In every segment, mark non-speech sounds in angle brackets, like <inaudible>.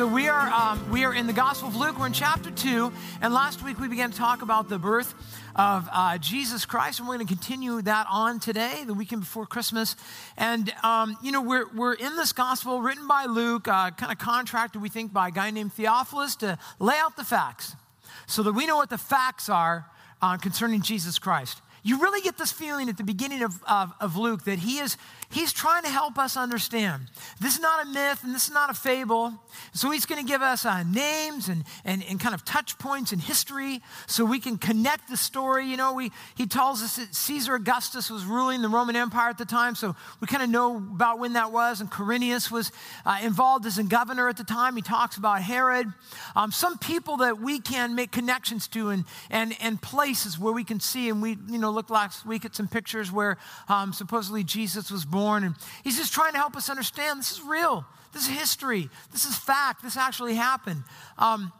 So we are um, we are in the Gospel of Luke. We're in chapter two, and last week we began to talk about the birth of uh, Jesus Christ, and we're going to continue that on today, the weekend before Christmas. And um, you know, we're we're in this Gospel written by Luke, uh, kind of contracted, we think, by a guy named Theophilus to lay out the facts, so that we know what the facts are uh, concerning Jesus Christ. You really get this feeling at the beginning of, of, of Luke that he is He's trying to help us understand. This is not a myth and this is not a fable. So he's going to give us uh, names and, and, and kind of touch points in history so we can connect the story. You know, we, he tells us that Caesar Augustus was ruling the Roman Empire at the time, so we kind of know about when that was. And Quirinius was uh, involved as a governor at the time. He talks about Herod. Um, some people that we can make connections to and, and, and places where we can see. And we, you know, looked last week at some pictures where um, supposedly Jesus was born. And he's just trying to help us understand this is real. This is history. This is fact. This actually happened. Um,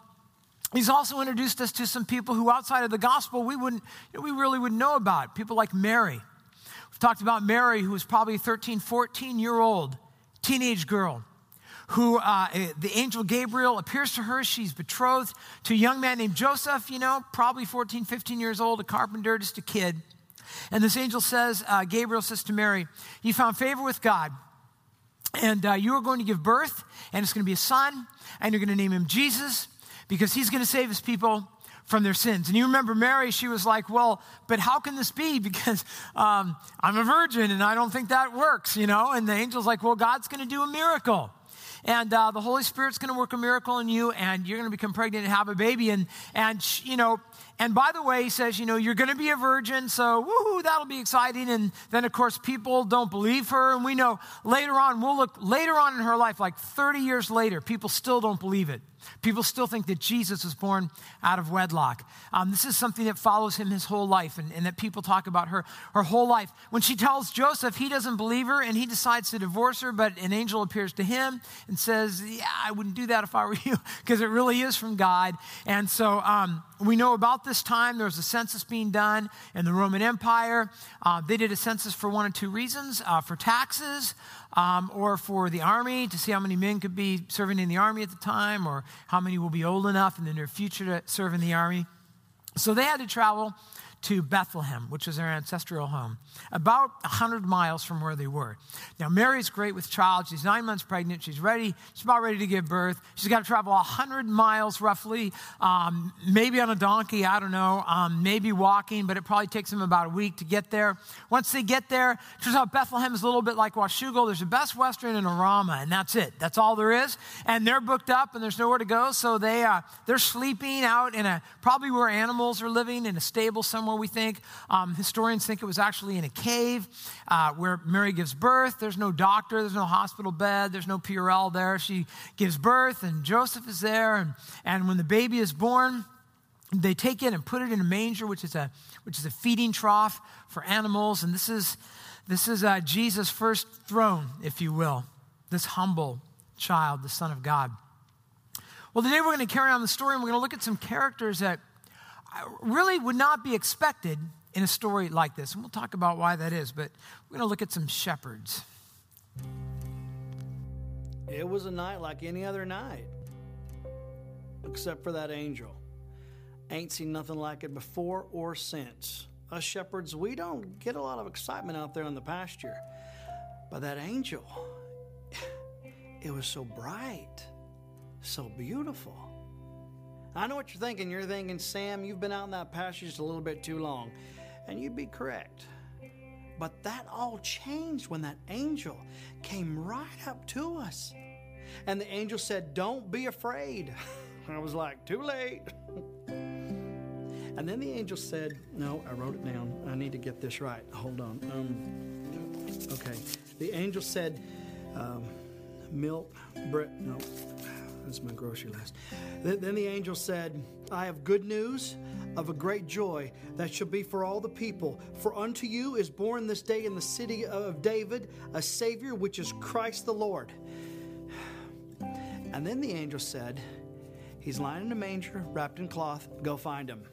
he's also introduced us to some people who, outside of the gospel, we wouldn't, we really wouldn't know about. People like Mary. We've talked about Mary, who was probably a 13, 14 year old teenage girl who uh, eh, the angel Gabriel appears to her. She's betrothed to a young man named Joseph, you know, probably 14, 15 years old, a carpenter, just a kid. And this angel says, uh, Gabriel says to Mary, You found favor with God, and uh, you are going to give birth, and it's going to be a son, and you're going to name him Jesus, because he's going to save his people from their sins. And you remember Mary, she was like, Well, but how can this be? <laughs> Because um, I'm a virgin, and I don't think that works, you know? And the angel's like, Well, God's going to do a miracle and uh, the Holy Spirit's going to work a miracle in you, and you're going to become pregnant and have a baby. And, and you know, and by the way, he says, you know, you're going to be a virgin, so woohoo, that'll be exciting. And then, of course, people don't believe her. And we know later on, we'll look later on in her life, like 30 years later, people still don't believe it. People still think that Jesus was born out of wedlock. Um, this is something that follows him his whole life, and, and, that people talk about her her whole life. When she tells Joseph he doesn't believe her and he decides to divorce her, but an angel appears to him and says, Yeah, I wouldn't do that if I were <laughs> you, because it really is from God. And so um, we know about this time there was a census being done in the Roman Empire. Uh, they did a census for one of two reasons uh, for taxes um, or for the army to see how many men could be serving in the army at the time, or how many will be old enough in the near future to serve in the army. So they had to travel to Bethlehem, which was their ancestral home, about 100 miles from where they were. Now, Mary's great with child. She's nine months pregnant. She's ready. She's about ready to give birth. She's got to travel 100 miles roughly, um, maybe on a donkey, I don't know, um, maybe walking, but it probably takes them about a week to get there. Once they get there, turns out Bethlehem is a little bit like Washougal. There's a Best Western and a Rama, and that's it. That's all there is. And they're booked up, and there's nowhere to go, so they, uh, they're sleeping out in a, probably where animals are living, in a stable somewhere we think. Um, historians think it was actually in a cave uh, where Mary gives birth. There's no doctor, there's no hospital bed, there's no PRL there. She gives birth, and Joseph is there. And, and when the baby is born, they take it and put it in a manger, which is a, which is a feeding trough for animals. And this is, this is uh, Jesus' first throne, if you will, this humble child, the Son of God. Well, today we're going to carry on the story and we're going to look at some characters that really would not be expected in a story like this. And we'll talk about why that is, but we're going to look at some shepherds. It was a night like any other night, except for that angel. Ain't seen nothing like it before or since. Us shepherds, we don't get a lot of excitement out there in the pasture. But that angel, <sighs> it was so bright, so beautiful. I know what you're thinking. You're thinking, Sam, you've been out in that pasture just a little bit too long. And you'd be correct. But that all changed when that angel came right up to us. And the angel said, Don't be afraid. <laughs> I was like, Too late. <laughs> and then the angel said, No, I wrote it down. I need to get this right. Hold on. Um, okay. The angel said, um, Milk, bread, no, that's my grocery list. Then the angel said, I have good news of a great joy that shall be for all the people. For unto you is born this day in the city of David a Savior, which is Christ the Lord. <sighs> And then the angel said, He's lying in a manger, wrapped in cloth. Go find him.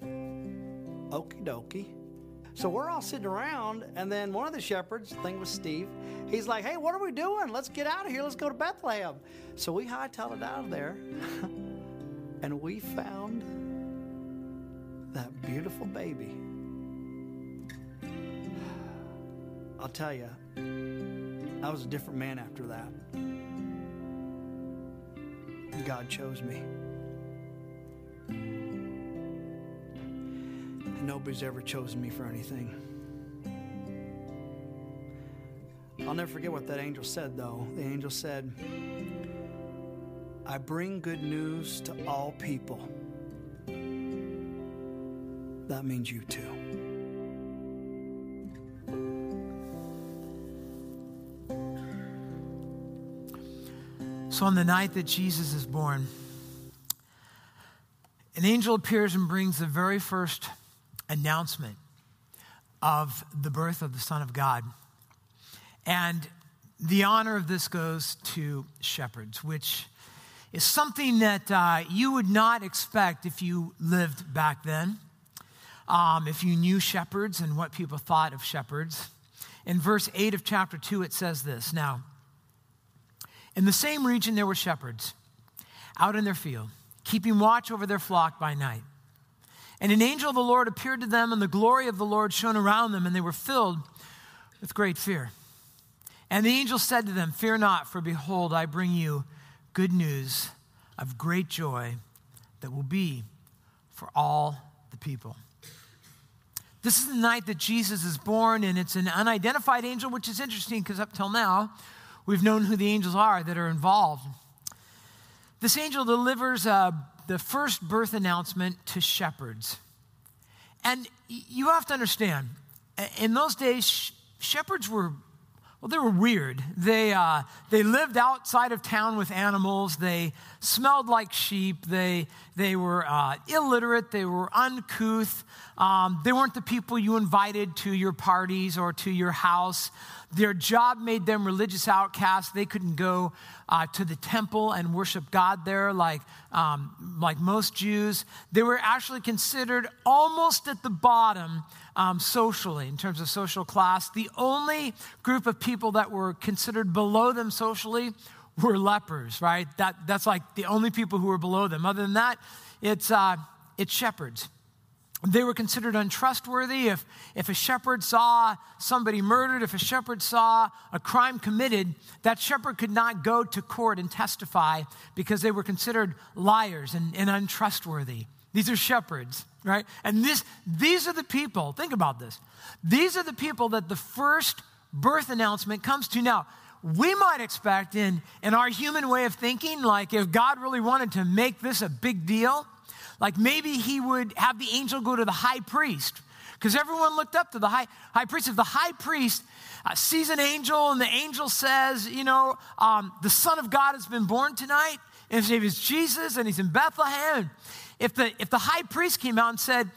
Okie dokie. So we're all sitting around, and then one of the shepherds, I think was Steve, he's like, Hey, what are we doing? Let's get out of here. Let's go to Bethlehem. So we hightailed it out of there, <laughs> and we found that beautiful baby. I'll tell you, I was a different man after that. God chose me. And nobody's ever chosen me for anything. I'll never forget what that angel said, though. The angel said, I bring good news to all people. That means you too. So, on the night that Jesus is born, an angel appears and brings the very first announcement of the birth of the Son of God. And the honor of this goes to shepherds, which is something that uh, you would not expect if you lived back then, um, if you knew shepherds and what people thought of shepherds. In verse 8 of chapter 2, it says this Now, in the same region, there were shepherds out in their field, keeping watch over their flock by night. And an angel of the Lord appeared to them, and the glory of the Lord shone around them, and they were filled with great fear. And the angel said to them, Fear not, for behold, I bring you good news of great joy that will be for all the people. This is the night that Jesus is born, and it's an unidentified angel, which is interesting because up till now, We've known who the angels are that are involved. This angel delivers uh, the first birth announcement to shepherds. And you have to understand, in those days, shepherds were well, they were weird. They, uh, they lived outside of town with animals. They smelled like sheep. They, they were uh, illiterate. They were uncouth. Um, they weren't the people you invited to your parties or to your house. Their job made them religious outcasts. They couldn't go uh, to the temple and worship God there like, um, like most Jews. They were actually considered almost at the bottom um, socially, in terms of social class. The only group of people that were considered below them socially were lepers, right? That, that's like the only people who were below them. Other than that, it's, uh, it's shepherds they were considered untrustworthy. If, if a shepherd saw somebody murdered, if a shepherd saw a crime committed, that shepherd could not go to court and testify because they were considered liars and, and untrustworthy. These are shepherds, right? And this, these are the people, think about this. These are the people that the first birth announcement comes to. Now, we might expect in, in our human way of thinking, like if God really wanted to make this a big deal, like maybe he would have the angel go to the high priest because everyone looked up to the high, high priest. If the high priest uh, sees an angel and the angel says, you know, um, the Son of God has been born tonight, and his name is Jesus, and he's in Bethlehem. If the, if the high priest came out and said,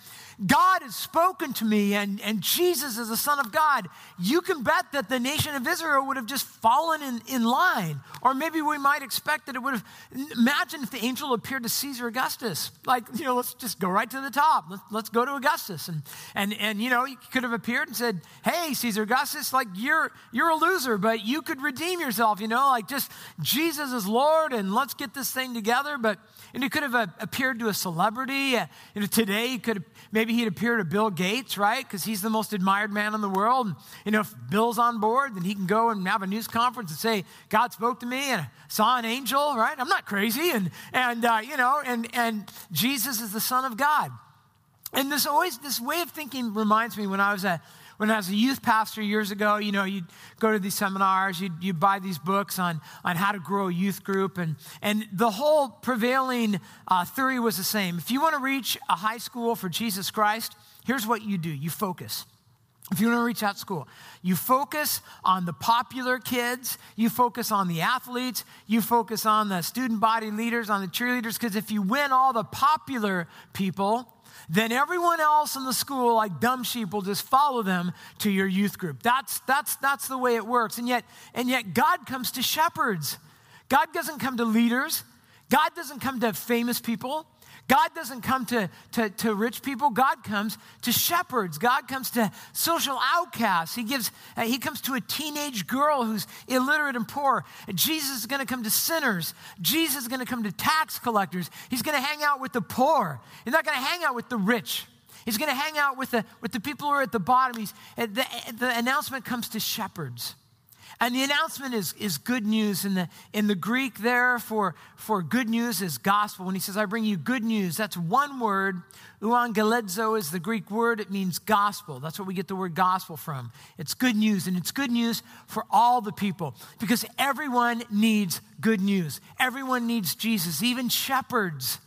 God has spoken to me and, and Jesus is the Son of God, you can bet that the nation of Israel would have just fallen in, in line. Or maybe we might expect that it would have. Imagine if the angel appeared to Caesar Augustus. Like, you know, let's just go right to the top. Let's, let's go to Augustus. And, and, and, you know, he could have appeared and said, Hey, Caesar Augustus, like, you're, you're a loser, but you could redeem yourself, you know, like just Jesus is Lord and let's get this thing together. But, and he could have uh, appeared to a celebrity. Uh, you know, today he could have Maybe he'd appear to Bill Gates, right? Because he's the most admired man in the world. And, you know, if Bill's on board, then he can go and have a news conference and say, God spoke to me and I saw an angel, right? I'm not crazy. And, and uh, you know, and, and Jesus is the Son of God. And this always, this way of thinking reminds me when I was a, when I was a youth pastor years ago, you know, you'd go to these seminars, you'd, you'd buy these books on, on how to grow a youth group. And, and the whole prevailing uh, theory was the same. If you want to reach a high school for Jesus Christ, here's what you do you focus. If you want to reach that school, you focus on the popular kids, you focus on the athletes, you focus on the student body leaders, on the cheerleaders, because if you win all the popular people, then everyone else in the school, like dumb sheep, will just follow them to your youth group. That's, that's, that's the way it works. And yet, and yet, God comes to shepherds. God doesn't come to leaders. God doesn't come to famous people. God doesn't come to, to, to, rich people. God comes to shepherds. God comes to social outcasts. He, gives, uh, he comes to a teenage girl who's illiterate and poor. Jesus is going to come to sinners. Jesus is going to come to tax collectors. He's going to hang out with the poor. He's not going to hang out with the rich. He's going to hang out with the, with the people who are at the bottom. He's, uh, the, the announcement comes to shepherds. And the announcement is, is good news. In the, in the Greek, there for, for good news is gospel. When he says, I bring you good news, that's one word. Euangelizo is the Greek word. It means gospel. That's where we get the word gospel from. It's good news, and it's good news for all the people because everyone needs good news. Everyone needs Jesus. Even shepherds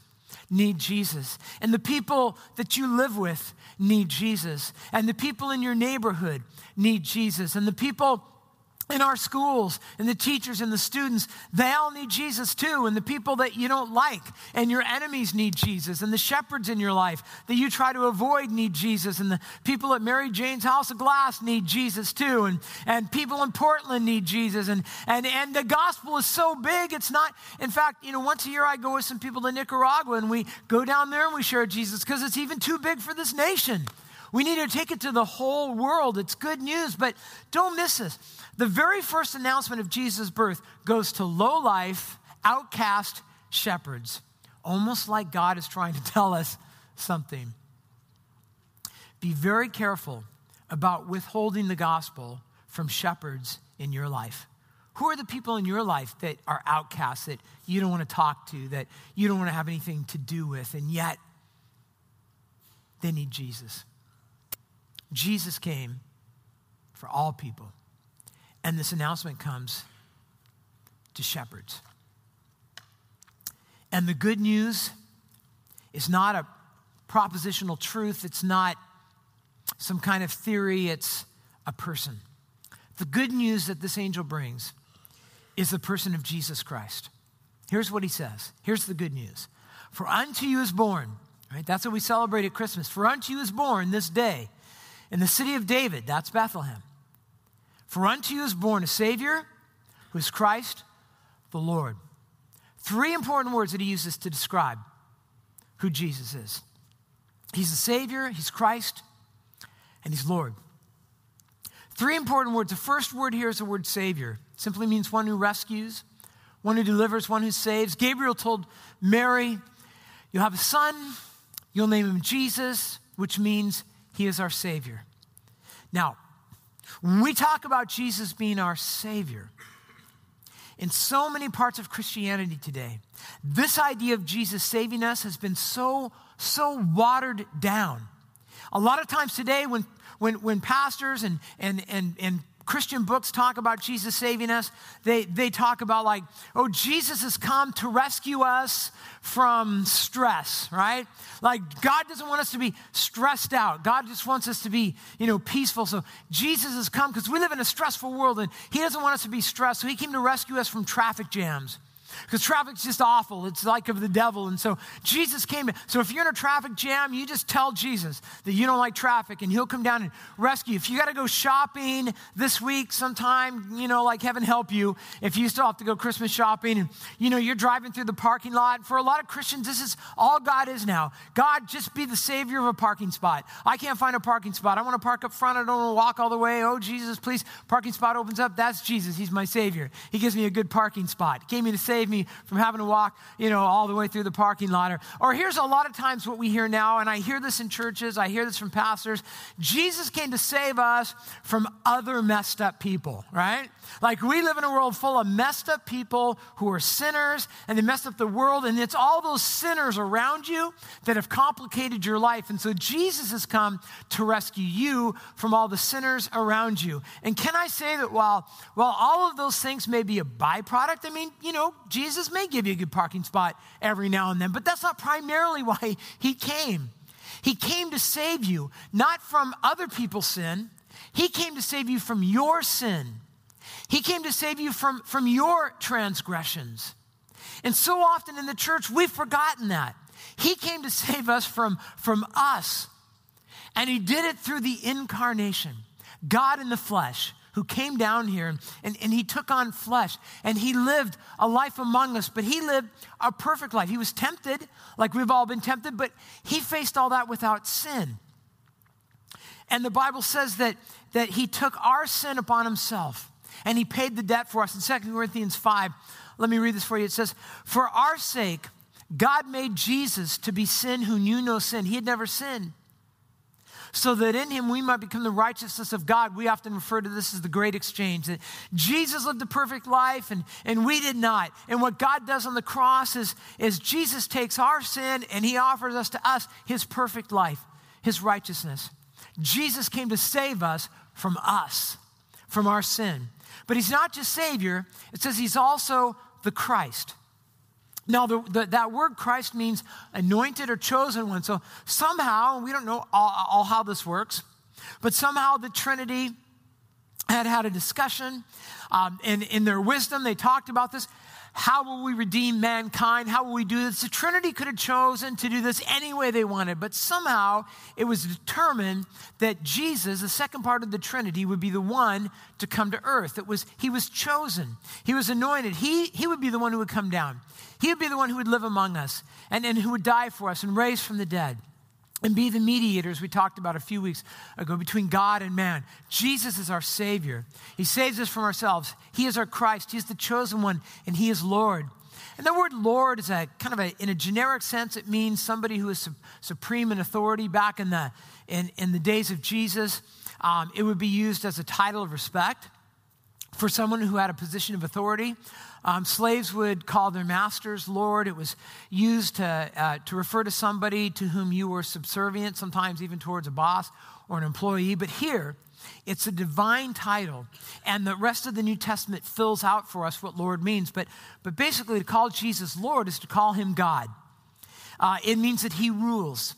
need Jesus. And the people that you live with need Jesus. And the people in your neighborhood need Jesus. And the people in our schools and the teachers and the students, they all need Jesus too. And the people that you don't like and your enemies need Jesus. And the shepherds in your life that you try to avoid need Jesus. And the people at Mary Jane's House of Glass need Jesus too. And, and people in Portland need Jesus. And, and, and the gospel is so big, it's not, in fact, you know, once a year I go with some people to Nicaragua and we go down there and we share Jesus because it's even too big for this nation. We need to take it to the whole world. It's good news, but don't miss this. The very first announcement of Jesus' birth goes to low life, outcast shepherds, almost like God is trying to tell us something. Be very careful about withholding the gospel from shepherds in your life. Who are the people in your life that are outcasts, that you don't want to talk to, that you don't want to have anything to do with, and yet they need Jesus? Jesus came for all people. And this announcement comes to shepherds. And the good news is not a propositional truth, it's not some kind of theory, it's a person. The good news that this angel brings is the person of Jesus Christ. Here's what he says. Here's the good news. For unto you is born, right? That's what we celebrate at Christmas. For unto you is born this day in the city of David, that's Bethlehem. For unto you is born a Savior who is Christ the Lord. Three important words that he uses to describe who Jesus is He's the Savior, He's Christ, and He's Lord. Three important words. The first word here is the word Savior. It simply means one who rescues, one who delivers, one who saves. Gabriel told Mary, You'll have a son, you'll name him Jesus, which means he is our Savior. Now, when we talk about Jesus being our Savior, in so many parts of Christianity today, this idea of Jesus saving us has been so, so watered down. A lot of times today, when, when, when pastors and, and, and, and Christian books talk about Jesus saving us, they, they talk about, like, oh, Jesus has come to rescue us from stress, right? Like, God doesn't want us to be stressed out. God just wants us to be, you know, peaceful. So, Jesus has come because we live in a stressful world and He doesn't want us to be stressed. So, He came to rescue us from traffic jams because traffic's just awful. It's like of the devil. And so Jesus came. So if you're in a traffic jam, you just tell Jesus that you don't like traffic and he'll come down and rescue. If you got to go shopping this week sometime, you know, like heaven help you, if you still have to go Christmas shopping and, you know, you're driving through the parking lot. For a lot of Christians, this is all God is now. God, just be the savior of a parking spot. I can't find a parking spot. I want to park up front. I don't want to walk all the way. Oh, Jesus, please. Parking spot opens up. That's Jesus. He's my savior. He gives me a good parking spot. He came me to save me from having to walk, you know, all the way through the parking lot. Or, or here's a lot of times what we hear now, and I hear this in churches, I hear this from pastors. Jesus came to save us from other messed up people, right? Like we live in a world full of messed up people who are sinners and they messed up the world, and it's all those sinners around you that have complicated your life. And so Jesus has come to rescue you from all the sinners around you. And can I say that while, while all of those things may be a byproduct, I mean, you know, Jesus may give you a good parking spot every now and then, but that's not primarily <laughs> why he came. He came to save you, not from other people's sin. He came to save you from your sin. He came to save you from, from your transgressions. And so often in the church, we've forgotten that. He came to save us from, from us. And he did it through the incarnation God in the flesh, who came down here and, and, he took on flesh and he lived a life among us, but he lived a perfect life. He was tempted, like we've all been tempted, but he faced all that without sin. And the Bible says that, that he took our sin upon himself and he paid the debt for us. In 2 Corinthians 5, let me read this for you. It says, For our sake, God made Jesus to be sin who knew no sin. He had never sinned so that in him we might become the righteousness of God. We often refer to this as the great exchange that Jesus lived a perfect life and, and we did not. And what God does on the cross is, is Jesus takes our sin and he offers us to us his perfect life, his righteousness. Jesus came to save us from us, from our sin. But he's not just Savior, it says he's also the Christ. Now, the, the, that word Christ means anointed or chosen one. So somehow, we don't know all, all how this works, but somehow the Trinity had had a discussion. Um, and in their wisdom, they talked about this. How will we redeem mankind? How will we do this? The Trinity could have chosen to do this any way they wanted, but somehow it was determined that Jesus, the second part of the Trinity, would be the one to come to earth. It was, he was chosen, he was anointed. He, he would be the one who would come down. He would be the one who would live among us and, and who would die for us and raise from the dead and be the mediators we talked about a few weeks ago between God and man. Jesus is our Savior. He saves us from ourselves. He is our Christ. He is the chosen one, and He is Lord. And the word Lord is a kind of a, in a generic sense, it means somebody who is su- supreme in authority. Back in the, in, in the days of Jesus, um, it would be used as a title of respect for someone who had a position of authority. Um, slaves would call their masters Lord. It was used to, uh, to refer to somebody to whom you were subservient, sometimes even towards a boss or an employee. But here, it's a divine title. And the rest of the New Testament fills out for us what Lord means. But, but basically, to call Jesus Lord is to call him God. Uh, it means that he rules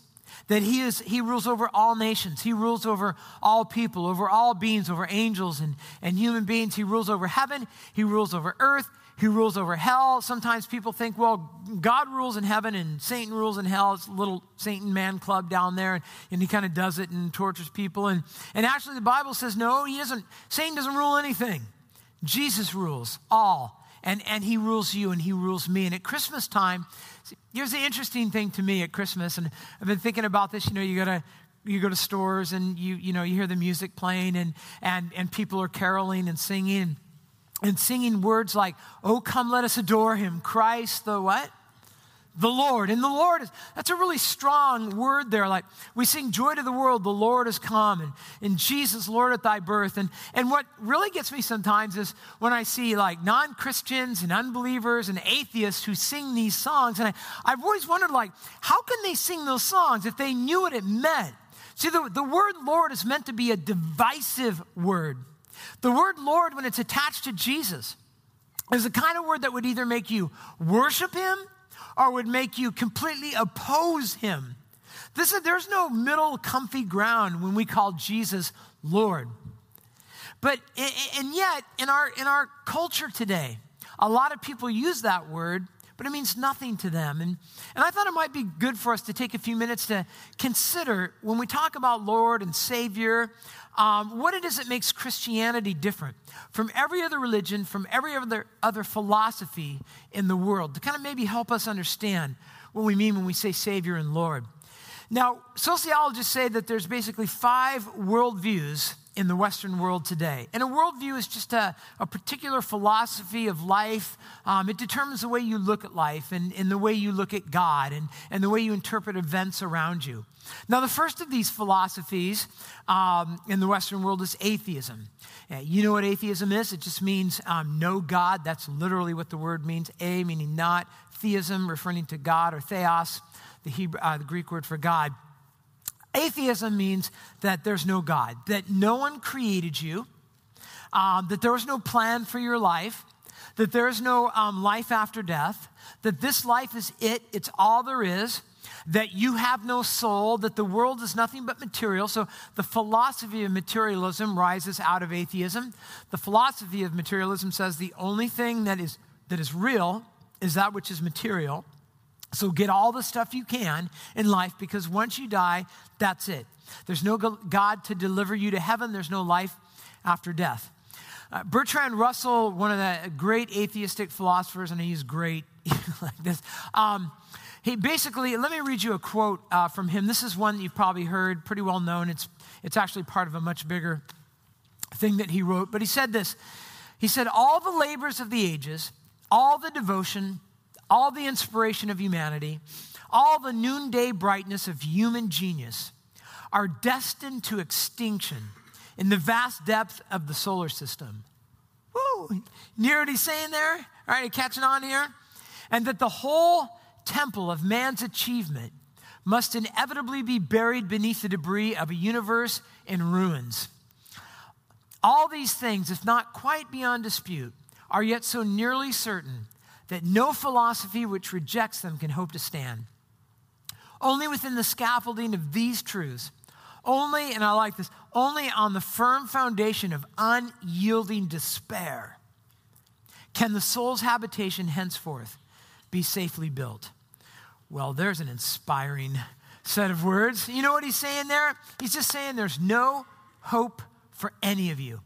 that he is he rules over all nations he rules over all people over all beings over angels and, and human beings he rules over heaven he rules over earth he rules over hell. Sometimes people think, well, God rules in heaven and Satan rules in hell. It's a little Satan man club down there, and, and he kind of does it and tortures people. And, and actually, the Bible says, no, he doesn't, Satan doesn't rule anything. Jesus rules all. And, and he rules you and he rules me. And at Christmas time, here's the interesting thing to me at Christmas, and I've been thinking about this. You know, you go to you go to stores and you you know you hear the music playing and and and people are caroling and singing and singing words like, Oh, come, let us adore him, Christ the what? The Lord. And the Lord is, that's a really strong word there. Like we sing joy to the world, the Lord is come, and, and Jesus, Lord at thy birth. And, and what really gets me sometimes is when I see like non Christians and unbelievers and atheists who sing these songs. And I, I've always wondered, like, how can they sing those songs if they knew what it meant? See, the, the word Lord is meant to be a divisive word. The word Lord, when it's attached to Jesus, is the kind of word that would either make you worship him or would make you completely oppose him. This is, there's no middle comfy ground when we call Jesus Lord. But and yet in our in our culture today, a lot of people use that word, but it means nothing to them. And, and I thought it might be good for us to take a few minutes to consider when we talk about Lord and Savior, um, what it is that makes Christianity different from every other religion, from every other, other philosophy in the world, to kind of maybe help us understand what we mean when we say Savior and Lord. Now, sociologists say that there's basically five worldviews in the Western world today. And a worldview is just a, a particular philosophy of life. Um, it determines the way you look at life and, and the way you look at God and, and the way you interpret events around you. Now, the first of these philosophies um, in the Western world is atheism. Uh, you know what atheism is? It just means um, no God. That's literally what the word means. A meaning not, theism referring to God, or theos, the, Hebrew, uh, the Greek word for God. Atheism means that there's no God, that no one created you, um, that there was no plan for your life, that there is no um, life after death, that this life is it, it's all there is, that you have no soul, that the world is nothing but material. So the philosophy of materialism rises out of atheism. The philosophy of materialism says the only thing that is, that is real is that which is material. So get all the stuff you can in life because once you die, that's it. There's no God to deliver you to heaven, there's no life after death. Uh, Bertrand Russell, one of the great atheistic philosophers, and he's great <laughs> like this. Um, he basically, let me read you a quote uh, from him. This is one you've probably heard, pretty well known. It's, it's actually part of a much bigger thing that he wrote. But he said this He said, All the labors of the ages, all the devotion, all the inspiration of humanity, all the noonday brightness of human genius are destined to extinction in the vast depth of the solar system. Woo! You what he's saying there? All right, catching on here? And that the whole temple of man's achievement must inevitably be buried beneath the debris of a universe in ruins. All these things, if not quite beyond dispute, are yet so nearly certain that no philosophy which rejects them can hope to stand. Only within the scaffolding of these truths, only, and I like this, only on the firm foundation of unyielding despair can the soul's habitation henceforth be safely built. Well, there's an inspiring set of words. You know what he's saying there? He's just saying there's no hope for any of you.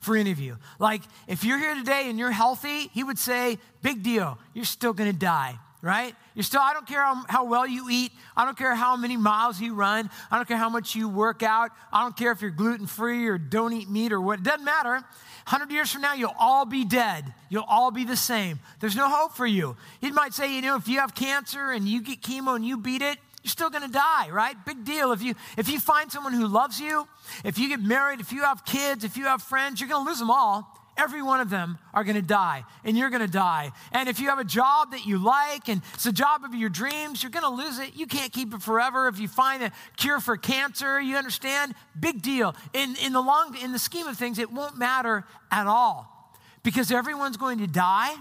For any of you. Like, if you're here today and you're healthy, he would say, big deal, you're still gonna die right? You're still, I don't care how, how, well you eat. I don't care how many miles you run. I don't care how much you work out. I don't care if you're gluten free or don't eat meat or what. It doesn't matter. 100 years from now, you'll all be dead. You'll all be the same. There's no hope for you. He might say, you know, if you have cancer and you get chemo and you beat it, you're still going to die, right? Big deal. If you if you find someone who loves you, if you get married, if you have kids, if you have friends, you're going to lose them all every one of them are going to die, and you're going to die. And if you have a job that you like and it's a job of your dreams, you're going to lose it. You can't keep it forever. If you find a cure for cancer, you understand? Big deal. In, in, the long, in the scheme of things, it won't matter at all because everyone's going to die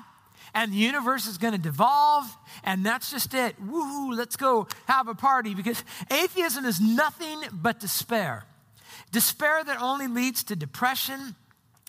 and the universe is going to devolve, and that's just it. Woohoo, let's go have a party because atheism is nothing but despair. Despair that only leads to depression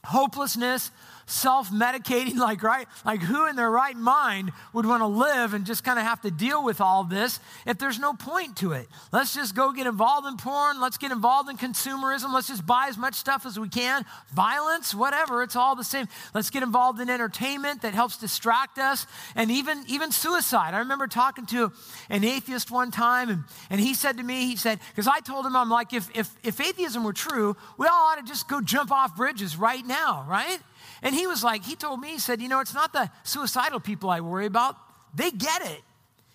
hopelessness, self medicating, <laughs> like, right? Like, who in their right mind would want to live and just kind of have to deal with all this if there's no point to it? Let's just go get involved in porn. Let's get involved in consumerism. Let's just buy as much stuff as we can. Violence, whatever, it's all the same. Let's get involved in entertainment that helps distract us and even, even suicide. I remember talking to an atheist one time, and, and he said to me, he said, because I told him, I'm like, if, if, if atheism were true, we all ought to just go jump off bridges right now, right? And he was like, he told me, he said, you know, it's not the suicidal people I worry about. They get it.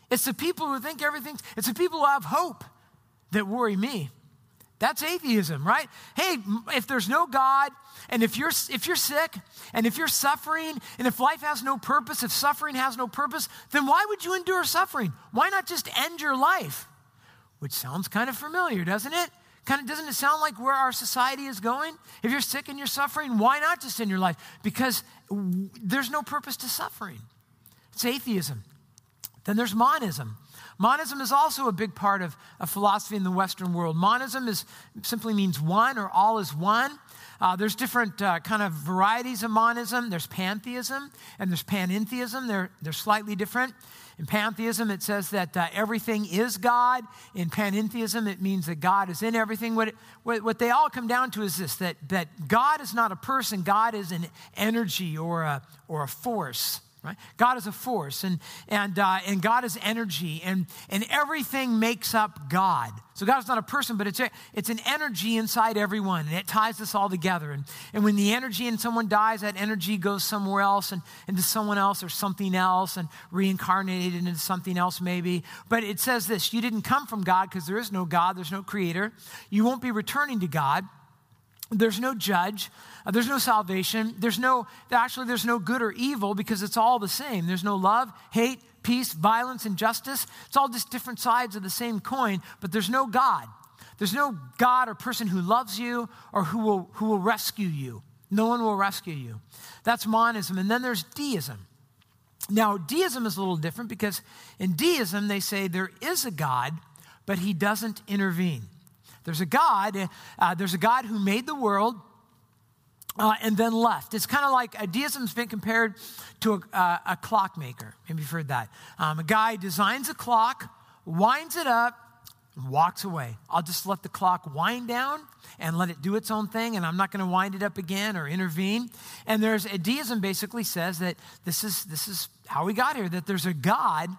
It's the people who think everything's, it's the people who have hope that worry me. That's atheism, right? Hey, if there's no God, and if you're if you're sick, and if you're suffering, and if life has no purpose, if suffering has no purpose, then why would you endure suffering? Why not just end your life? Which sounds kind of familiar, doesn't it? Kind of doesn't it sound like where our society is going? If you're sick and you're suffering, why not just end your life? Because there's no purpose to suffering. It's atheism. Then there's monism. Monism is also a big part of, of philosophy in the Western world. Monism is, simply means one or all is one. Uh, there's different uh, kind of varieties of monism. There's pantheism and there's panentheism. They're, they're slightly different. In pantheism, it says that uh, everything is God. In panentheism, it means that God is in everything. What, it, what, what, they all come down to is this that, that God is not a person, God is an energy or a, or a force. Right? God is a force, and, and, uh, and God is energy, and, and everything makes up God. So God is not a person, but it's, a, it's an energy inside everyone, and it ties us all together. And, and when the energy in someone dies, that energy goes somewhere else and into someone else or something else and reincarnated into something else, maybe. But it says this you didn't come from God because there is no God, there's no creator. You won't be returning to God. There's no judge. Uh, there's no salvation. There's no, actually, there's no good or evil because it's all the same. There's no love, hate, peace, violence, and justice. It's all just different sides of the same coin, but there's no God. There's no God or person who loves you or who will, who will rescue you. No one will rescue you. That's monism. And then there's deism. Now, deism is a little different because in deism, they say there is a God, but he doesn't intervene. There's a God, uh, there's a God who made the world, uh, and then left. It's kind of like uh, deism's been compared to a, uh, a clockmaker. Maybe you've heard that. Um, a guy designs a clock, winds it up, walks away. I'll just let the clock wind down and let it do its own thing, and I'm not going to wind it up again or intervene. And there's a deism basically says that this is this is how we got here, that there's a God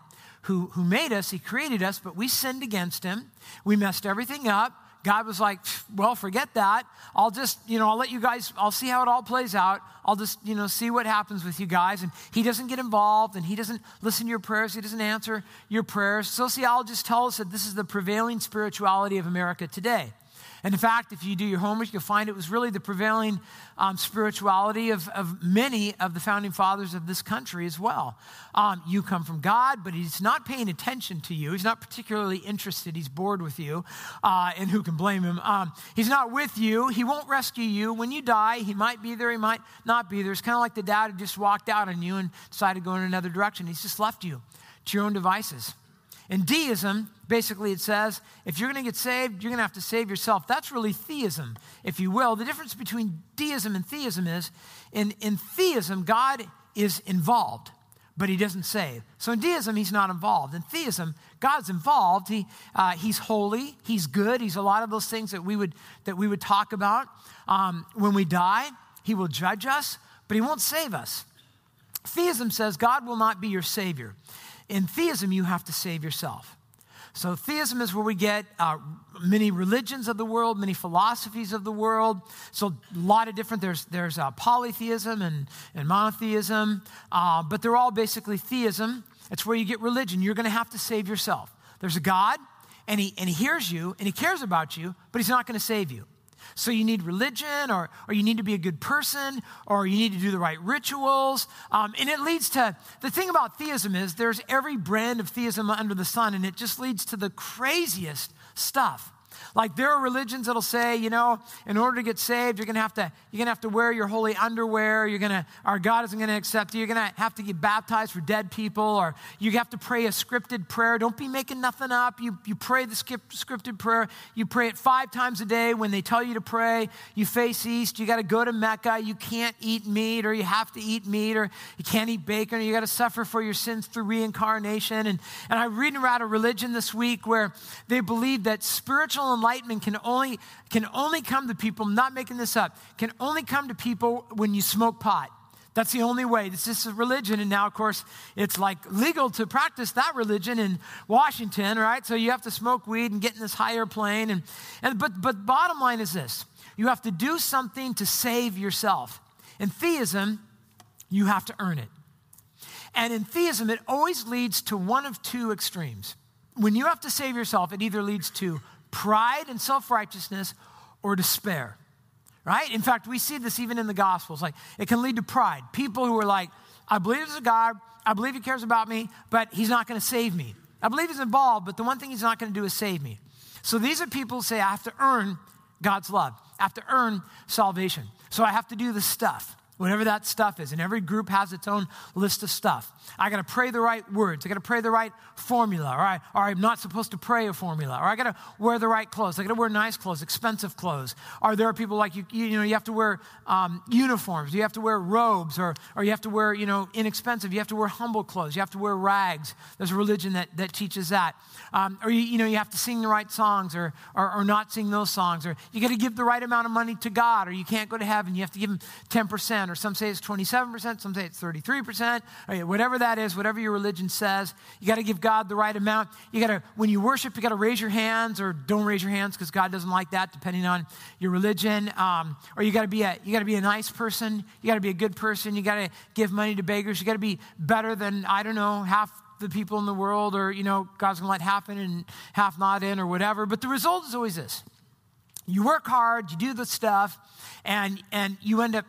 who, who made us, he created us, but we sinned against him. We messed everything up. God was like, well, forget that. I'll just, you know, I'll let you guys, I'll see how it all plays out. I'll just, you know, see what happens with you guys. And he doesn't get involved and he doesn't listen to your prayers. He doesn't answer your prayers. Sociologists tell us that this is the prevailing spirituality of America today. And in fact, if you do your homework, you'll find it was really the prevailing um, spirituality of, of many of the founding fathers of this country as well. Um, you come from God, but He's not paying attention to you. He's not particularly interested. He's bored with you, uh, and who can blame Him? Um, he's not with you. He won't rescue you. When you die, He might be there, He might not be there. It's kind of like the dad who just walked out on you and decided to go in another direction. He's just left you to your own devices. In deism, basically it says if you're going to get saved, you're going to have to save yourself. That's really theism, if you will. The difference between deism and theism is in, in theism, God is involved, but he doesn't save. So in deism, he's not involved. In theism, God's involved. He, uh, he's holy, he's good, he's a lot of those things that we would, that we would talk about. Um, when we die, he will judge us, but he won't save us. Theism says God will not be your savior. In theism, you have to save yourself. So, theism is where we get uh, many religions of the world, many philosophies of the world. So, a lot of different, there's, there's uh, polytheism and, and monotheism, uh, but they're all basically theism. It's where you get religion. You're going to have to save yourself. There's a God, and he, and he hears you, and He cares about you, but He's not going to save you. So you need religion, or, or you need to be a good person, or you need to do the right rituals. Um, and it leads to the thing about theism is there's every brand of theism under the sun, and it just leads to the craziest stuff. Like there are religions that'll say, you know, in order to get saved, you're gonna have to you're gonna have to wear your holy underwear. You're gonna our God isn't gonna accept you. You're gonna have to get baptized for dead people, or you have to pray a scripted prayer. Don't be making nothing up. You you pray the scripted prayer. You pray it five times a day when they tell you to pray. You face east. You got to go to Mecca. You can't eat meat, or you have to eat meat, or you can't eat bacon, or you got to suffer for your sins through reincarnation. And and I read about a religion this week where they believe that spiritual enlightenment can only, can only come to people, not making this up, can only come to people when you smoke pot. That's the only way. This is a religion. And now, of course, it's like legal to practice that religion in Washington, right? So you have to smoke weed and get in this higher plane. And, and but, but bottom line is this you have to do something to save yourself. In theism, you have to earn it. And in theism, it always leads to one of two extremes. When you have to save yourself, it either leads to pride and self righteousness or despair, right? In fact, we see this even in the Gospels. Like, it can lead to pride. People who are like, I believe there's a God, I believe He cares about me, but He's not going to save me. I believe He's involved, but the one thing He's not going to do is save me. So these are people who say, I have to earn God's love, I have to earn salvation. So I have to do this stuff whatever that stuff is. And every group has its own list of stuff. I got to pray the right words. I got to pray the right formula. Or, I, or I'm not supposed to pray a formula. Or I got to wear the right clothes. I got to wear nice clothes, expensive clothes. Or there are people like you, you, know, you have to wear um, uniforms. You have to wear robes. Or, or you have to wear, you know, inexpensive. You have to wear humble clothes. You have to wear rags. There's a religion that, that teaches that. Um, or, you, you know, you have to sing the right songs or, or, or not sing those songs. Or you got to give the right amount of money to God or you can't go to heaven. You have to give him 10% or some say it's 27%, some say it's 33%, whatever that is, whatever your religion says. You got to give God the right amount. You got to, when you worship, you got to raise your hands or don't raise your hands because God doesn't like that, depending on your religion. Um, or you got to be a, you got to be a nice person. You got to be a good person. You got to give money to beggars. You got to be better than, I don't know, half the people in the world or, you know, God's going to let half in and half not in or whatever. But the result is always this. You work hard, you do the stuff, and, and you end up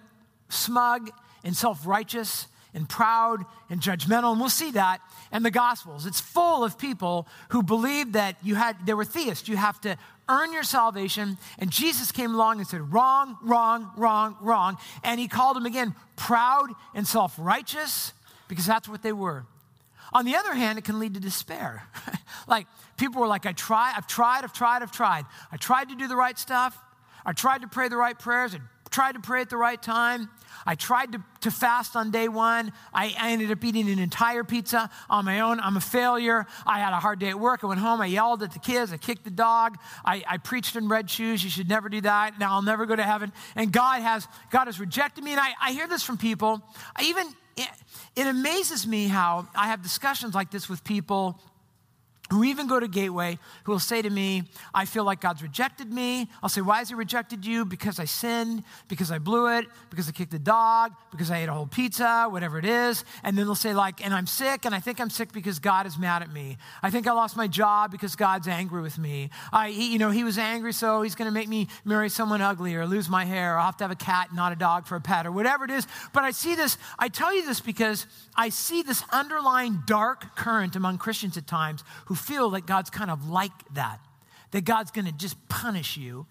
smug and self righteous and proud and judgmental. And we'll see that in the Gospels. It's full of people who believe that you had, they were theists. You have to earn your salvation. And Jesus came along and said, wrong, wrong, wrong, wrong. And he called them again proud and self righteous because that's what they were. On the other hand, it can lead to despair. <laughs> like people were like, I try, I've tried, I've tried, I've tried. I tried to do the right stuff. I tried to pray the right prayers. I tried to pray at the right time. I tried to, to fast on day one. I, I ended up eating an entire pizza on my own. I'm a failure. I had a hard day at work. I went home. I yelled at the kids. I kicked the dog. I, I preached in red shoes. You should never do that. Now I'll never go to heaven. And God has, God has rejected me. And I, I hear this from people. I even, it, it amazes me how I have discussions like this with people who even go to Gateway, who will say to me, I feel like God's rejected me. I'll say, Why has He rejected you? Because I sinned, because I blew it, because I kicked the dog, because I ate a whole pizza, whatever it is. And then they'll say, like, and I'm sick, and I think I'm sick because God is mad at me. I think I lost my job because God's angry with me. I, he, you know, He was angry, so He's going to make me marry someone ugly or lose my hair, or I'll have to have a cat, not a dog for a pet, or whatever it is. But I see this, I tell you this because I see this underlying dark current among Christians at times who feel that God's kind of like that, that God's going to just punish you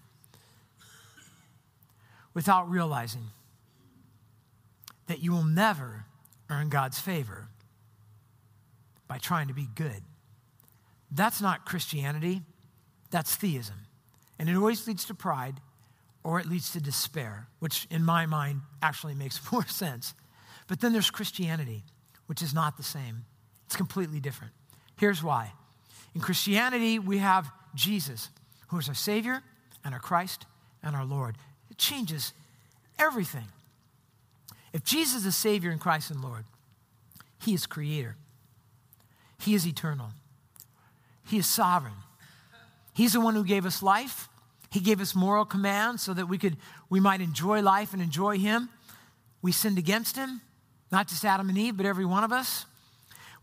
without realizing that you will never earn God's favor by trying to be good. That's not Christianity, that's theism. And it always leads to pride or it leads to despair, which in my mind actually makes <laughs> more sense. But then there's Christianity, which is not the same, it's completely different. Here's why in Christianity, we have Jesus, who is our Savior and our Christ and our Lord. It changes everything. If Jesus is Savior and Christ and Lord, He is Creator, He is eternal, He is sovereign. He's the one who gave us life. He gave us moral commands so that we could we might enjoy life and enjoy him. We sinned against him, not just Adam and Eve, but every one of us.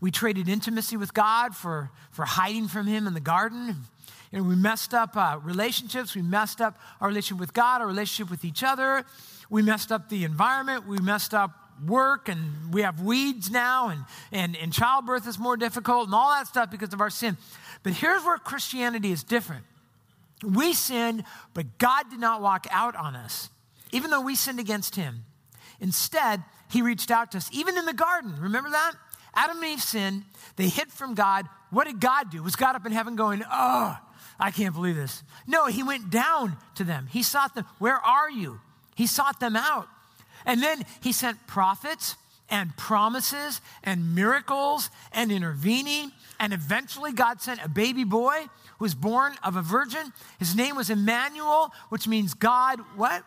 We traded intimacy with God for, for hiding from Him in the garden. And we messed up uh, relationships. We messed up our relationship with God, our relationship with each other. We messed up the environment. We messed up work, and we have weeds now, and, and, and childbirth is more difficult, and all that stuff because of our sin. But here's where Christianity is different. We sinned, but God did not walk out on us, even though we sinned against Him. Instead, He reached out to us, even in the garden. Remember that? Adam and Eve sinned. They hid from God. What did God do? Was God up in heaven going, oh, I can't believe this? No, he went down to them. He sought them. Where are you? He sought them out. And then he sent prophets and promises and miracles and intervening. And eventually God sent a baby boy who was born of a virgin. His name was Emmanuel, which means God, what?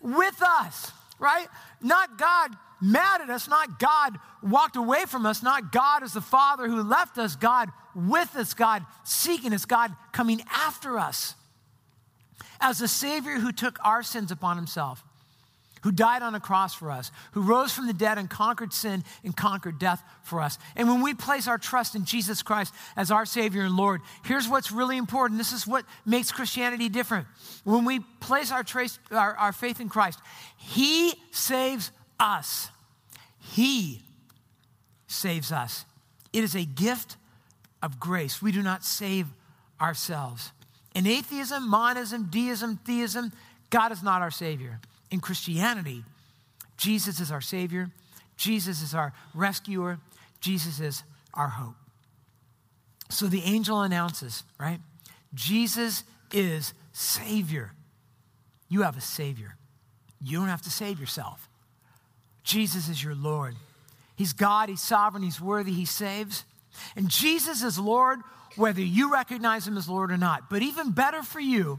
With us, right? Not God mad at us, not God walked away from us, not God as the Father who left us, God with us, God seeking us, God coming after us. As the Savior who took our sins upon himself, who died on a cross for us, who rose from the dead and conquered sin and conquered death for us. And when we place our trust in Jesus Christ as our Savior and Lord, here's what's really important. This is what makes Christianity different. When we place our, trace, our, our faith in Christ, He saves us. He saves us. It is a gift of grace. We do not save ourselves. In atheism, monism, deism, theism, God is not our Savior. In Christianity, Jesus is our Savior, Jesus is our rescuer, Jesus is our hope. So the angel announces, right? Jesus is Savior. You have a Savior. You don't have to save yourself. Jesus is your Lord. He's God, He's sovereign, He's worthy, He saves. And Jesus is Lord whether you recognize Him as Lord or not. But even better for you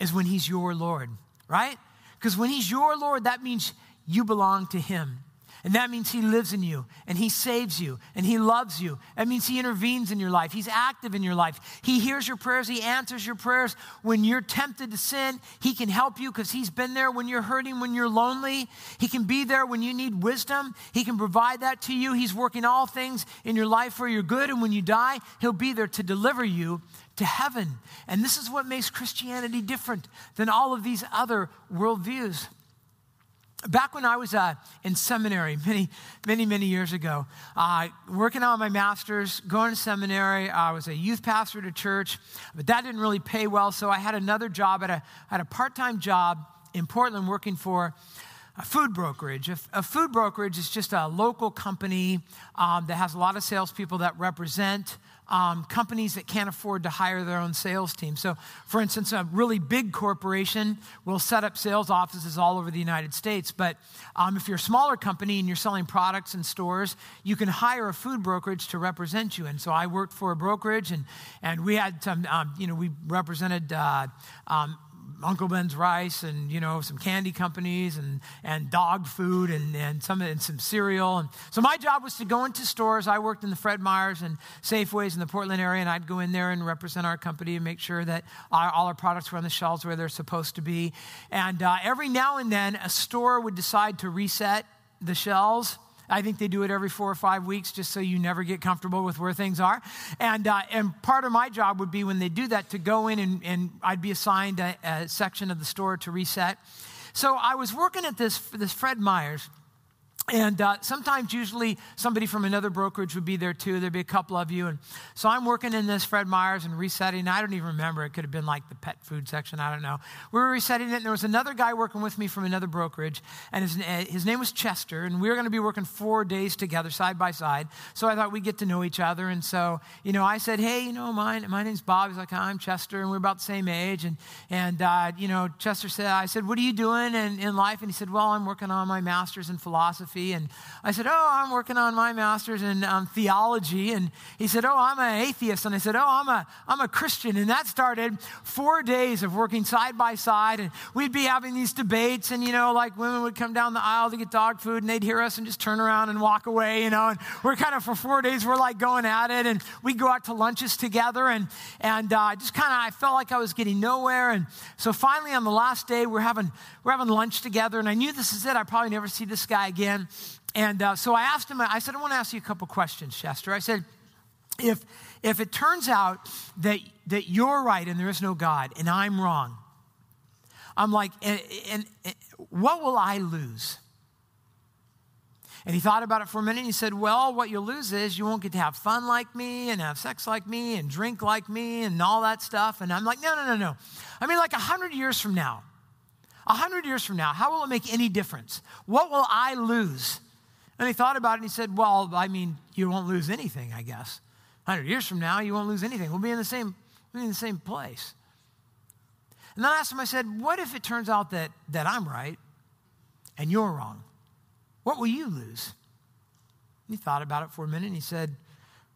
is when He's your Lord, right? Because when He's your Lord, that means you belong to Him. And that means He lives in you and He saves you and He loves you. That means He intervenes in your life. He's active in your life. He hears your prayers. He answers your prayers. When you're tempted to sin, He can help you because He's been there when you're hurting, when you're lonely. He can be there when you need wisdom. He can provide that to you. He's working all things in your life for your good. And when you die, He'll be there to deliver you to heaven. And this is what makes Christianity different than all of these other worldviews. Back when I was uh, in seminary, many, many, many years ago, uh, working on my master's, going to seminary, I was a youth pastor at a church, but that didn't really pay well, so I had another job at a, at a part time job in Portland working for a food brokerage. A, a food brokerage is just a local company um, that has a lot of salespeople that represent um, companies that can't afford to hire their own sales team. So, for instance, a really big corporation will set up sales offices all over the United States. But um, if you're a smaller company and you're selling products in stores, you can hire a food brokerage to represent you. And so I worked for a brokerage, and, and we had some, um, you know, we represented uh, um, Uncle Ben's rice and, you know, some candy companies and, and dog food and, and, some, and some cereal. And so my job was to go into stores. I worked in the Fred Meyers and Safeways in the Portland area, and I'd go in there and represent our company and make sure that our, all our products were on the shelves where they're supposed to be. And uh, every now and then, a store would decide to reset the shelves I think they do it every four or five weeks just so you never get comfortable with where things are. And, uh, and part of my job would be when they do that to go in and, and I'd be assigned a, a section of the store to reset. So I was working at this, this Fred Meyers and uh, sometimes, usually, somebody from another brokerage would be there too. There'd be a couple of you. And so I'm working in this Fred Meyers and resetting. I don't even remember. It could have been like the pet food section. I don't know. We were resetting it, and there was another guy working with me from another brokerage. And his, eh, his name was Chester. And we were going to be working four days together, side by side. So I thought we'd get to know each other. And so, you know, I said, hey, you know, my, my name's Bob. He's like, I'm Chester. And we're about the same age. And, and uh, you know, Chester said, I said, what are you doing in, in life? And he said, well, I'm working on my master's in philosophy. And I said, Oh, I'm working on my master's in um, theology. And he said, Oh, I'm an atheist. And I said, Oh, I'm a, I'm a Christian. And that started four days of working side by side. And we'd be having these debates. And, you know, like women would come down the aisle to get dog food and they'd hear us and just turn around and walk away, you know. And we're kind of, for four days, we're like going at it. And we'd go out to lunches together. And, and uh, just kind of, I felt like I was getting nowhere. And so finally, on the last day, we're having, we're having lunch together. And I knew this is it. I probably never see this guy again. And uh, so I asked him, I said, I want to ask you a couple questions, Chester. I said, if, if it turns out that, that you're right and there is no God and I'm wrong, I'm like, eh, eh, and, and, and what will I lose? And he thought about it for a minute and he said, Well, what you'll lose is you won't get to have fun like me and have sex like me and drink like me and all that stuff. And I'm like, No, no, no, no. I mean, like a hundred years from now, a hundred years from now, how will it make any difference? What will I lose? And he thought about it and he said, Well, I mean, you won't lose anything, I guess. 100 years from now, you won't lose anything. We'll be in the same, we'll be in the same place. And then I asked him, I said, What if it turns out that, that I'm right and you're wrong? What will you lose? And he thought about it for a minute and he said,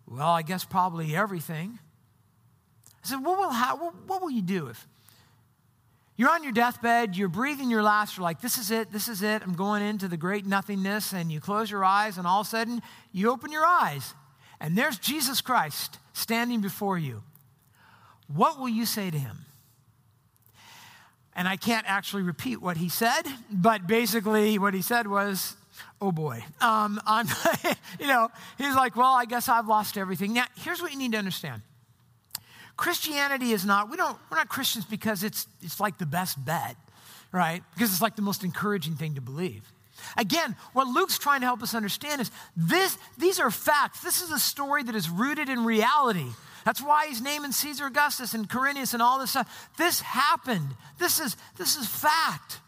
Well, I guess probably everything. I said, What will, what, what will you do if, you're on your deathbed, you're breathing your last, you're like, this is it, this is it, I'm going into the great nothingness, and you close your eyes, and all of a sudden, you open your eyes, and there's Jesus Christ standing before you. What will you say to him? And I can't actually repeat what he said, but basically, what he said was, oh boy. Um, I'm, <laughs> you know, he's like, well, I guess I've lost everything. Now, here's what you need to understand Christianity is not, we don't, we're not Christians because it's, it's like the best bet, right? Because it's like the most encouraging thing to believe. Again, what Luke's trying to help us understand is this, these are facts. This is a story that is rooted in reality. That's why he's naming Caesar Augustus and Quirinius and all this stuff. This happened. This is, this is fact.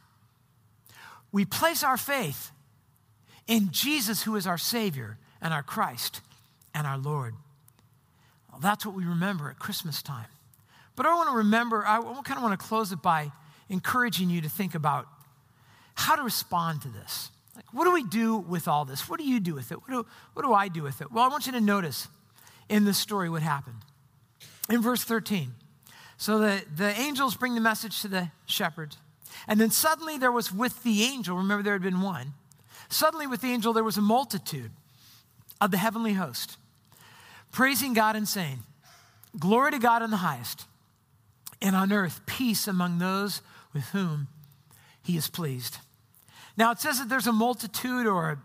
We place our faith in Jesus, who is our Savior and our Christ and our Lord. Well, that's what we remember at Christmas time. But I want to remember, I kind of want to close it by encouraging you to think about how to respond to this. Like, what do we do with all this? What do you do with it? What do, what do I do with it? Well, I want you to notice in this story what happened. In verse 13, so the, the angels bring the message to the shepherds. And then suddenly there was with the angel, remember there had been one, suddenly with the angel there was a multitude of the heavenly host praising God and saying, Glory to God in the highest, and on earth peace among those with whom he is pleased. Now it says that there's a multitude or a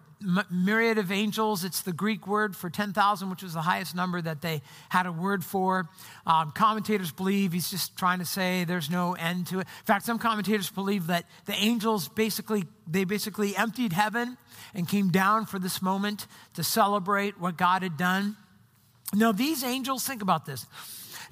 myriad of angels. It's the Greek word for 10,000, which was the highest number that they had a word for. Um, commentators believe he's just trying to say there's no end to it. In fact, some commentators believe that the angels basically, they basically emptied heaven and came down for this moment to celebrate what God had done. Now, these angels, think about this.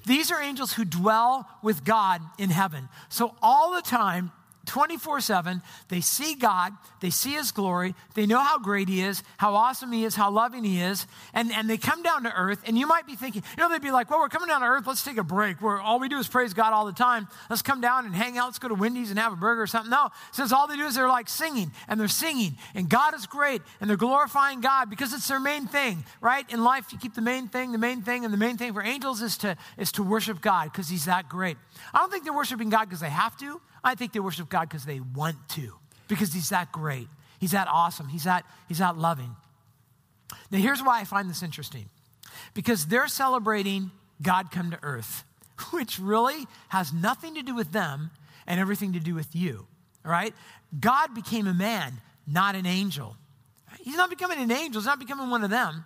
These are angels who dwell with God in heaven. So, all the time, 24 7. They see God, they see His glory, they know how great He is, how awesome He is, how loving He is, and, and they come down to earth. And you might be thinking, you know, they'd be like, well, we're coming down to earth, let's take a break. Where all we do is praise God all the time. Let's come down and hang out, let's go to Wendy's and have a burger or something. No, since all they do is they're like singing, and they're singing, and God is great, and they're glorifying God because it's their main thing, right? In life, you keep the main thing, the main thing, and the main thing for angels is to, is to worship God because He's that great. I don't think they're worshiping God because they have to. I think they worship God because they want to, because He's that great. He's that awesome. He's that, he's that loving. Now, here's why I find this interesting because they're celebrating God come to earth, <laughs> which really has nothing to do with them and everything to do with you. Right? God became a man, not an angel. He's not becoming an angel, he's not becoming one of them.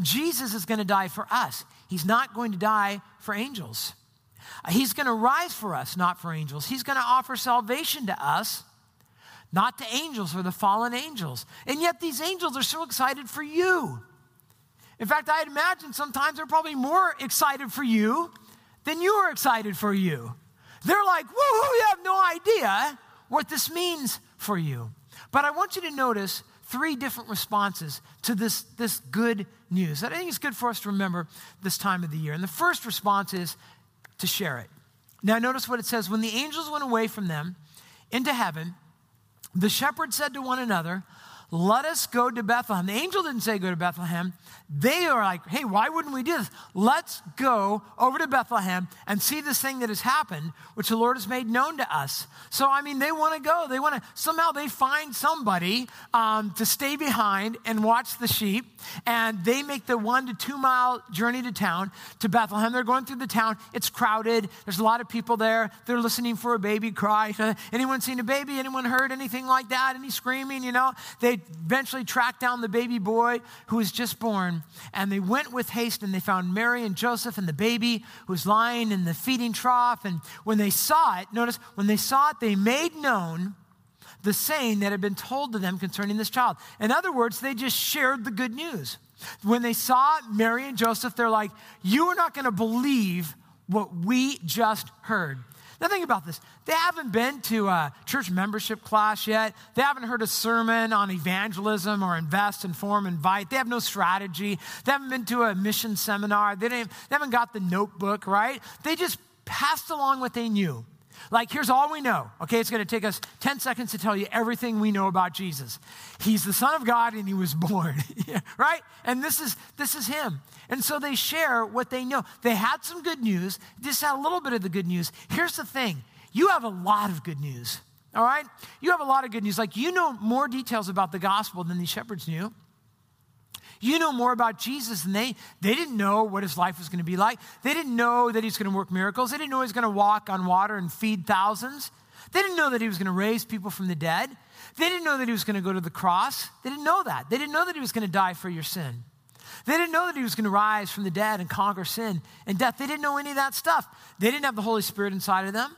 Jesus is going to die for us. He's not going to die for angels. He's going to rise for us, not for angels. He's going to offer salvation to us, not to angels or the fallen angels. And yet, these angels are so excited for you. In fact, I'd imagine sometimes they're probably more excited for you than you are excited for you. They're like, woohoo, you have no idea what this means for you. But I want you to notice three different responses to this, this good news that I think is good for us to remember this time of the year. And the first response is to share it. Now, notice what it says when the angels went away from them into heaven, the shepherds said to one another, let us go to Bethlehem. The angel didn't say go to Bethlehem. They are like, hey, why wouldn't we do this? Let's go over to Bethlehem and see this thing that has happened, which the Lord has made known to us. So, I mean, they want to go. They want to, somehow they find somebody um, to stay behind and watch the sheep. And they make the one to two mile journey to town, to Bethlehem. They're going through the town. It's crowded. There's a lot of people there. They're listening for a baby cry. <laughs> Anyone seen a baby? Anyone heard anything like that? Any screaming? You know, they eventually tracked down the baby boy who was just born. And they went with haste and they found Mary and Joseph and the baby who was lying in the feeding trough. And when they saw it, notice, when they saw it, they made known the saying that had been told to them concerning this child. In other words, they just shared the good news. When they saw Mary and Joseph, they're like, You are not going to believe what we just heard. Now, think about this. They haven't been to a church membership class yet. They haven't heard a sermon on evangelism or invest, inform, invite. They have no strategy. They haven't been to a mission seminar. They, they haven't got the notebook, right? They just passed along what they knew. Like, here's all we know. Okay, it's going to take us 10 seconds to tell you everything we know about Jesus. He's the Son of God and he was <laughs> born, <laughs> right? And this is, this is him. And so they share what they know. They had some good news, just had a little bit of the good news. Here's the thing you have a lot of good news, all right? You have a lot of good news. Like, you know more details about the gospel than these shepherds knew. You know more about Jesus than they. They didn't know what his life was going to be like. They didn't know that he's going to work miracles. They didn't know he was going to walk on water and feed thousands. They didn't know that he was going to raise people from the dead. They didn't know that he was going to go to the cross. They didn't know that. They didn't know that he was going to die for your sin. They didn't know that he was going to rise from the dead and conquer sin and death. They didn't know any of that stuff. They didn't have the Holy Spirit inside of them.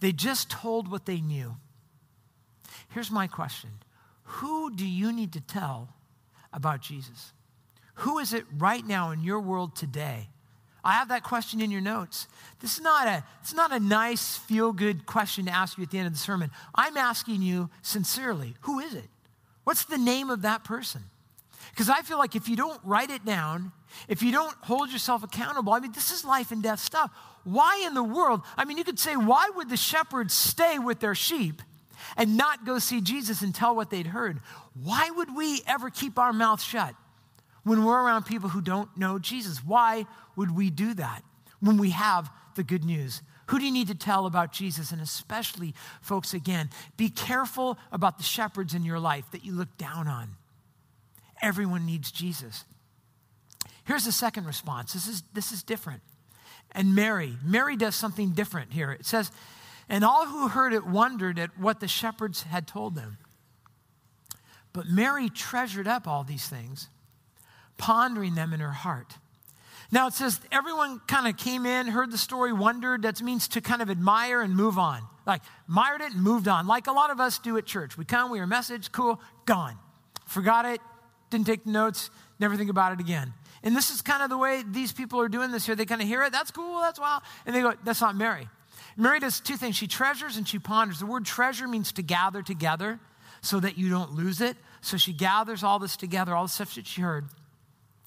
They just told what they knew. Here's my question Who do you need to tell about Jesus? Who is it right now in your world today? I have that question in your notes. This is not a, it's not a nice, feel good question to ask you at the end of the sermon. I'm asking you sincerely who is it? What's the name of that person? Because I feel like if you don't write it down, if you don't hold yourself accountable, I mean, this is life and death stuff. Why in the world? I mean, you could say, why would the shepherds stay with their sheep and not go see Jesus and tell what they'd heard? Why would we ever keep our mouth shut when we're around people who don't know Jesus? Why would we do that when we have the good news? Who do you need to tell about Jesus? And especially, folks, again, be careful about the shepherds in your life that you look down on. Everyone needs Jesus. Here's the second response. This is, this is different. And Mary, Mary does something different here. It says, and all who heard it wondered at what the shepherds had told them. But Mary treasured up all these things, pondering them in her heart. Now it says everyone kind of came in, heard the story, wondered. That means to kind of admire and move on. Like, admired it and moved on, like a lot of us do at church. We come, we hear a message, cool, gone. Forgot it, didn't take the notes, never think about it again. And this is kind of the way these people are doing this here. They kind of hear it, that's cool, that's wow. And they go, that's not Mary. Mary does two things she treasures and she ponders. The word treasure means to gather together so that you don't lose it. So she gathers all this together, all the stuff that she heard,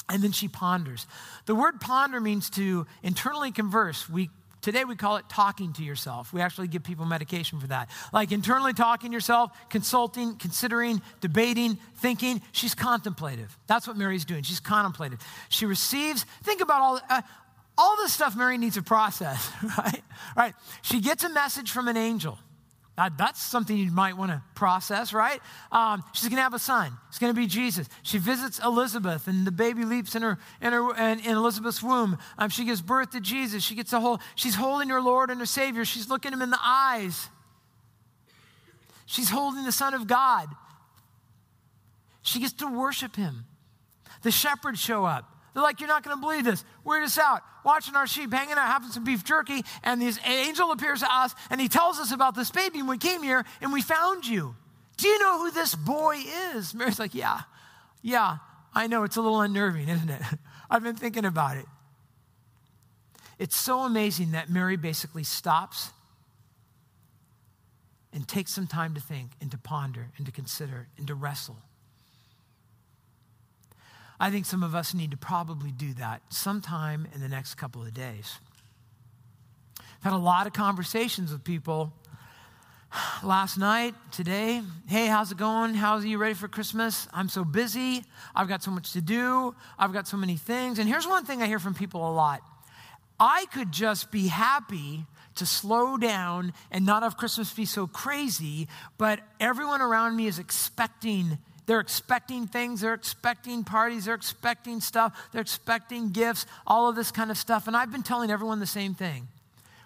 and then she ponders. The word ponder means to internally converse. We Today we call it talking to yourself. We actually give people medication for that. Like internally talking to yourself, consulting, considering, debating, thinking. She's contemplative. That's what Mary's doing. She's contemplative. She receives, think about all, uh, all this stuff Mary needs to process, <laughs> right? Right. She gets a message from an angel. Uh, that's something you might want to process, right? Um, she's going to have a son. It's going to be Jesus. She visits Elizabeth, and the baby leaps in her in her in, in Elizabeth's womb. Um, she gives birth to Jesus. She gets a whole. She's holding her Lord and her Savior. She's looking him in the eyes. She's holding the Son of God. She gets to worship him. The shepherds show up. They're like, You're not going to believe this. We're just out watching our sheep, hanging out, having some beef jerky, and this angel appears to us and he tells us about this baby. And we came here and we found you. Do you know who this boy is? <laughs> Mary's like, Yeah, yeah, I know. It's a little unnerving, isn't it? <laughs> I've been thinking about it. It's so amazing that Mary basically stops and takes some time to think and to ponder and to consider and to wrestle. I think some of us need to probably do that sometime in the next couple of days. I've had a lot of conversations with people last night, today. Hey, how's it going? How's you ready for Christmas? I'm so busy. I've got so much to do. I've got so many things. And here's one thing I hear from people a lot I could just be happy to slow down and not have Christmas be so crazy, but everyone around me is expecting they're expecting things, they're expecting parties, they're expecting stuff, they're expecting gifts, all of this kind of stuff. And I've been telling everyone the same thing.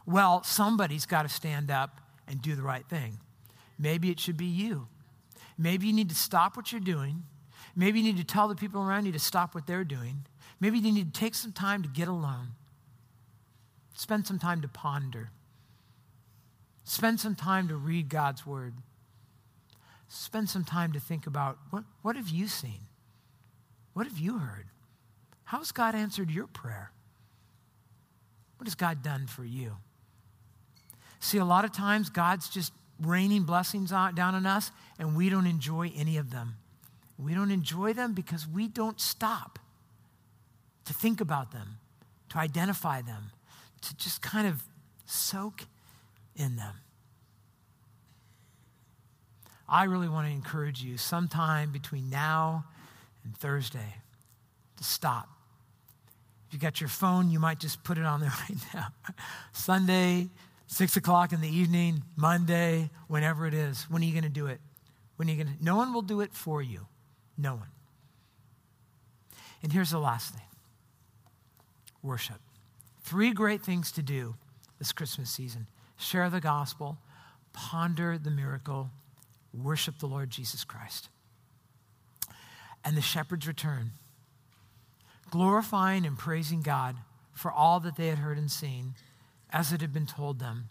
Well, somebody's got to stand up and do the right thing. Maybe it should be you. Maybe you need to stop what you're doing. Maybe you need to tell the people around you to stop what they're doing. Maybe you need to take some time to get alone. Spend some time to ponder. Spend some time to read God's word spend some time to think about what, what have you seen? What have you heard? How has God answered your prayer? What has God done for you? See, a lot of times God's just raining blessings on, down on us, and we don't enjoy any of them. We don't enjoy them because we don't stop to think about them, to identify them, to just kind of soak in them. I really want to encourage you sometime between now and Thursday to stop. If you got your phone, you might just put it on there <laughs> right now. Sunday, six o'clock in the evening, Monday, whenever it is. When are you going to do it? When are you going to? No one will do it for you. No one. And here's the last thing worship. Three great things to do this Christmas season share the gospel, ponder the miracle, worship the Lord Jesus Christ. And the shepherds return, glorifying and praising God for all that they had heard and seen as it had been told them.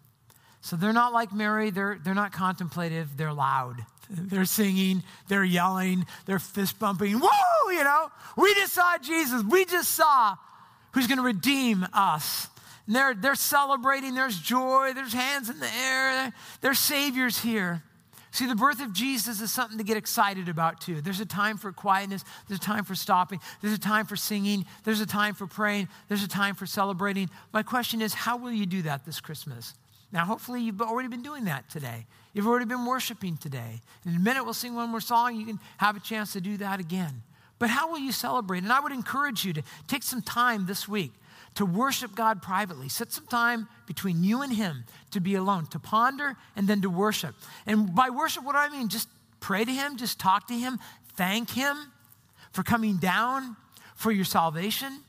So they're not like Mary, they're, they're not contemplative, they're loud. They're singing, they're yelling, they're fist bumping. Whoa, you know, we just saw Jesus, we just saw who's going to redeem us. And they're, they're celebrating, there's joy, there's hands in the air, there's saviors here. See, the birth of Jesus is something to get excited about too. There's a time for quietness, there's a time for stopping, there's a time for singing, there's a time for praying, there's a time for celebrating. My question is, how will you do that this Christmas? Now, hopefully, you've already been doing that today. You've already been worshiping today. In a minute, we'll sing one more song. You can have a chance to do that again. But how will you celebrate? And I would encourage you to take some time this week to worship God privately. Set some time between you and Him to be alone, to ponder, and then to worship. And by worship, what do I mean? Just pray to Him, just talk to Him, thank Him for coming down for your salvation.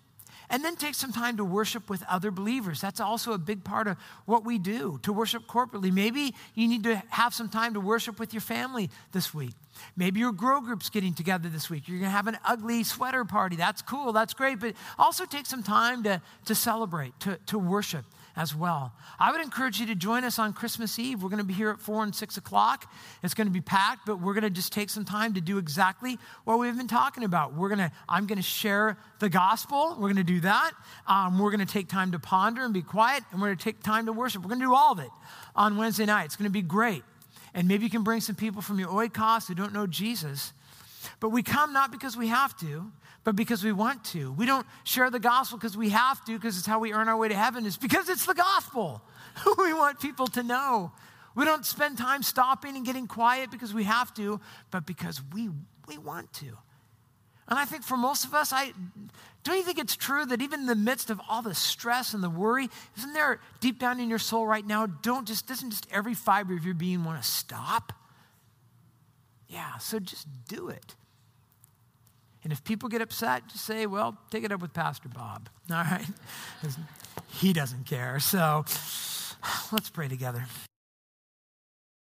And then take some time to worship with other believers. That's also a big part of what we do, to worship corporately. Maybe you need to have some time to worship with your family this week. Maybe your grow group's getting together this week. You're going to have an ugly sweater party. That's cool. That's great. But also take some time to, to celebrate, to, to worship, as well. I would encourage you to join us on Christmas Eve. We're going to be here at 4 and 6 o'clock. It's going to be packed, but we're going to just take some time to do exactly what we've been talking about. We're going to, I'm going to share the gospel. We're going to do that. Um, we're going to take time to ponder and be quiet, and we're going to take time to worship. We're going to do all of it on Wednesday night. It's going to be great. And maybe you can bring some people from your oikos who don't know Jesus. But we come not because we have to, but because we want to. We don't share the gospel because we have to, because it's how we earn our way to heaven. It's because it's the gospel. <laughs> we want people to know. We don't spend time stopping and getting quiet because we have to, but because we, we want to. And I think for most of us, I don't you think it's true that even in the midst of all the stress and the worry, isn't there deep down in your soul right now, don't just doesn't just every fiber of your being want to stop? Yeah, so just do it. And if people get upset, just say, well, take it up with Pastor Bob. <laughs> All right? <laughs> He doesn't care. So <sighs> let's pray together.